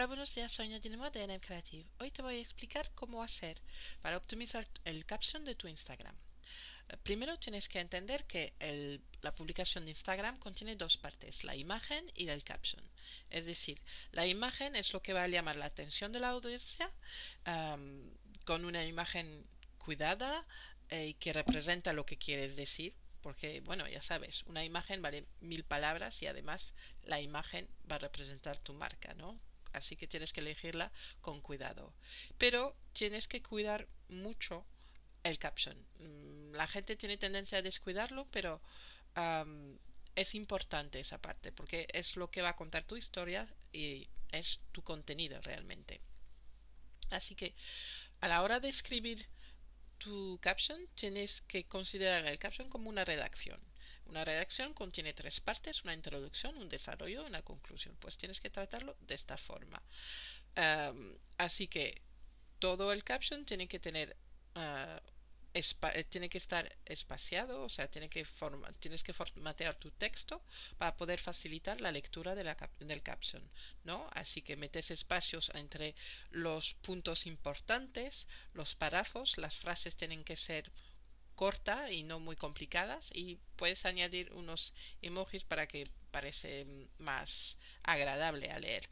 Hola, buenos días, soy Nadine de NM Creative. Hoy te voy a explicar cómo hacer para optimizar el caption de tu Instagram. Eh, primero tienes que entender que la publicación de Instagram contiene dos partes, la imagen y el caption. Es decir, la imagen es lo que va a llamar la atención de la audiencia con una imagen cuidada y eh, que representa lo que quieres decir porque bueno ya sabes una imagen vale mil palabras y además la imagen va a representar tu marca no así que tienes que elegirla con cuidado. Pero tienes que cuidar mucho el caption. Mm, la gente tiene tendencia a descuidarlo, pero es importante esa parte porque es lo que va a contar tu historia y es tu contenido realmente. Así que a la hora de escribir tu caption tienes que considerar el caption como una redacción. Una redacción contiene tres partes, una introducción, un desarrollo una conclusión. Pues tienes que tratarlo de esta forma. así que todo el caption tiene que tener ah, eh, tiene que estar espaciado, o sea, tiene que tienes que formatear tu texto para poder facilitar la lectura de la del caption, ¿no? Así que metes espacios entre los puntos importantes, los párrafos, las frases tienen que ser corta y no muy complicadas y puedes añadir unos emojis para que parece más agradable a leer.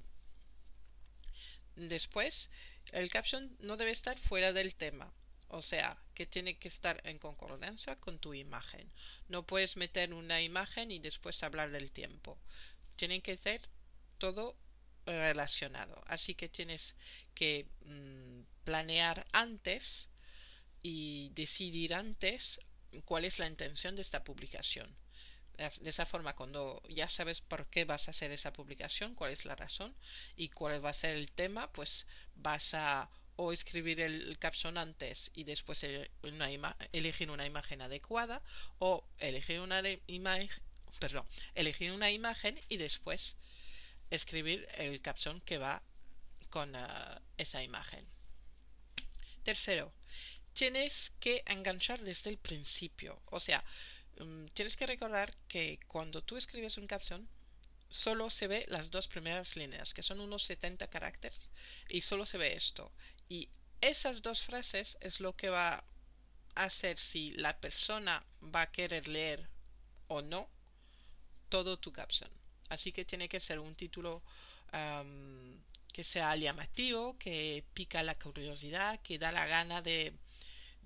Después, el caption no debe estar fuera del tema, o sea, que tiene que estar en concordancia con tu imagen. No puedes meter una imagen y después hablar del tiempo. Tiene que ser todo relacionado. Así que tienes que mm, planear antes y decidir antes cuál es la intención de esta publicación. De esa forma, cuando ya sabes por qué vas a hacer esa publicación, cuál es la razón y cuál va a ser el tema, pues vas a o escribir el caption antes y después elegir una imagen adecuada o elegir una imagen perdón, elegir una imagen y después escribir el caption que va con ah, esa imagen. Tercero, tienes que enganchar desde el principio. O sea, mm, tienes que recordar que cuando tú escribes un caption, solo se ve las dos primeras líneas, que son unos 70 caracteres, y solo se ve esto. Y esas dos frases es lo que va a hacer si la persona va a querer leer o no todo tu caption. Así que tiene que ser un título que sea llamativo, que pica la curiosidad, que da la gana de,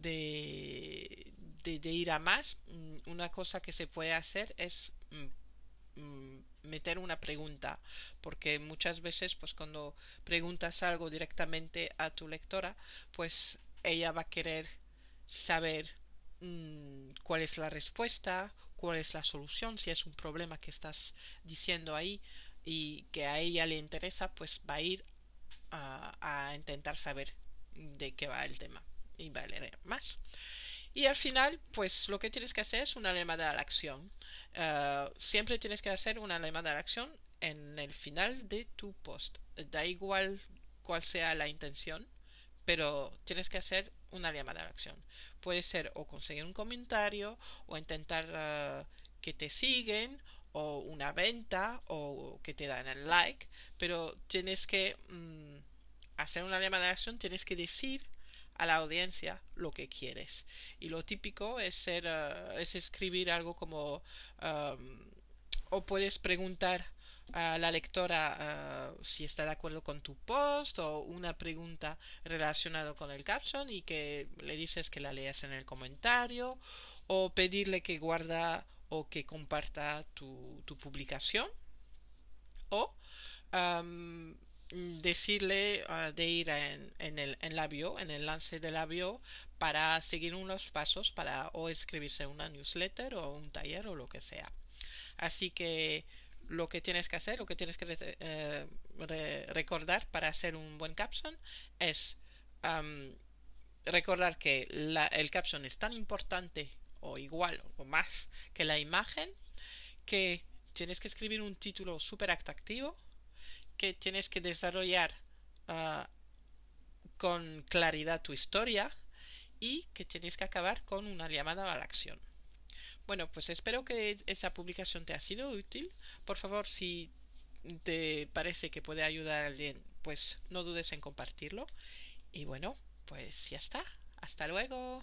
de, ir a más, mm, una cosa que se puede hacer es mm, mm, meter una pregunta porque muchas veces pues cuando preguntas algo directamente a tu lectora pues ella va a querer saber cuál es la respuesta cuál es la solución si es un problema que estás diciendo ahí y que a ella le interesa pues va a ir a intentar saber de qué va el tema y va a leer más. Y al final, pues lo que tienes que hacer es una llamada a la acción. Eh, siempre tienes que hacer una llamada a la acción en el final de tu post. Da igual cuál sea la intención, pero tienes que hacer una llamada a la acción. Puede ser o conseguir un comentario, o intentar eh, que te siguen, o una venta, o que te dan el like, pero tienes que mm, hacer una llamada a la acción, tienes que decir a la audiencia lo que quieres. Y lo típico es ser, eh, es escribir algo como, um, o puedes preguntar a la lectora uh, si está de acuerdo con tu post o una pregunta relacionada con el caption y que le dices que la leas en el comentario o pedirle que guarda o que comparta tu, tu publicación o um, decirle ah, de ir en, en, el en la bio, en el lance de la bio, para seguir unos pasos para o escribirse una newsletter o un taller o lo que sea. Así que lo que tienes que hacer, lo que tienes que eh, recordar para hacer un buen caption es recordar que la, el caption es tan importante o igual o más que la imagen que tienes que escribir un título súper atractivo que tienes que desarrollar ah, con claridad tu historia y que tienes que acabar con una llamada a la acción. Bueno, pues espero que esa publicación te ha sido útil. Por favor, si te parece que puede ayudar a alguien, pues no dudes en compartirlo. Y bueno, pues ya está. Hasta luego.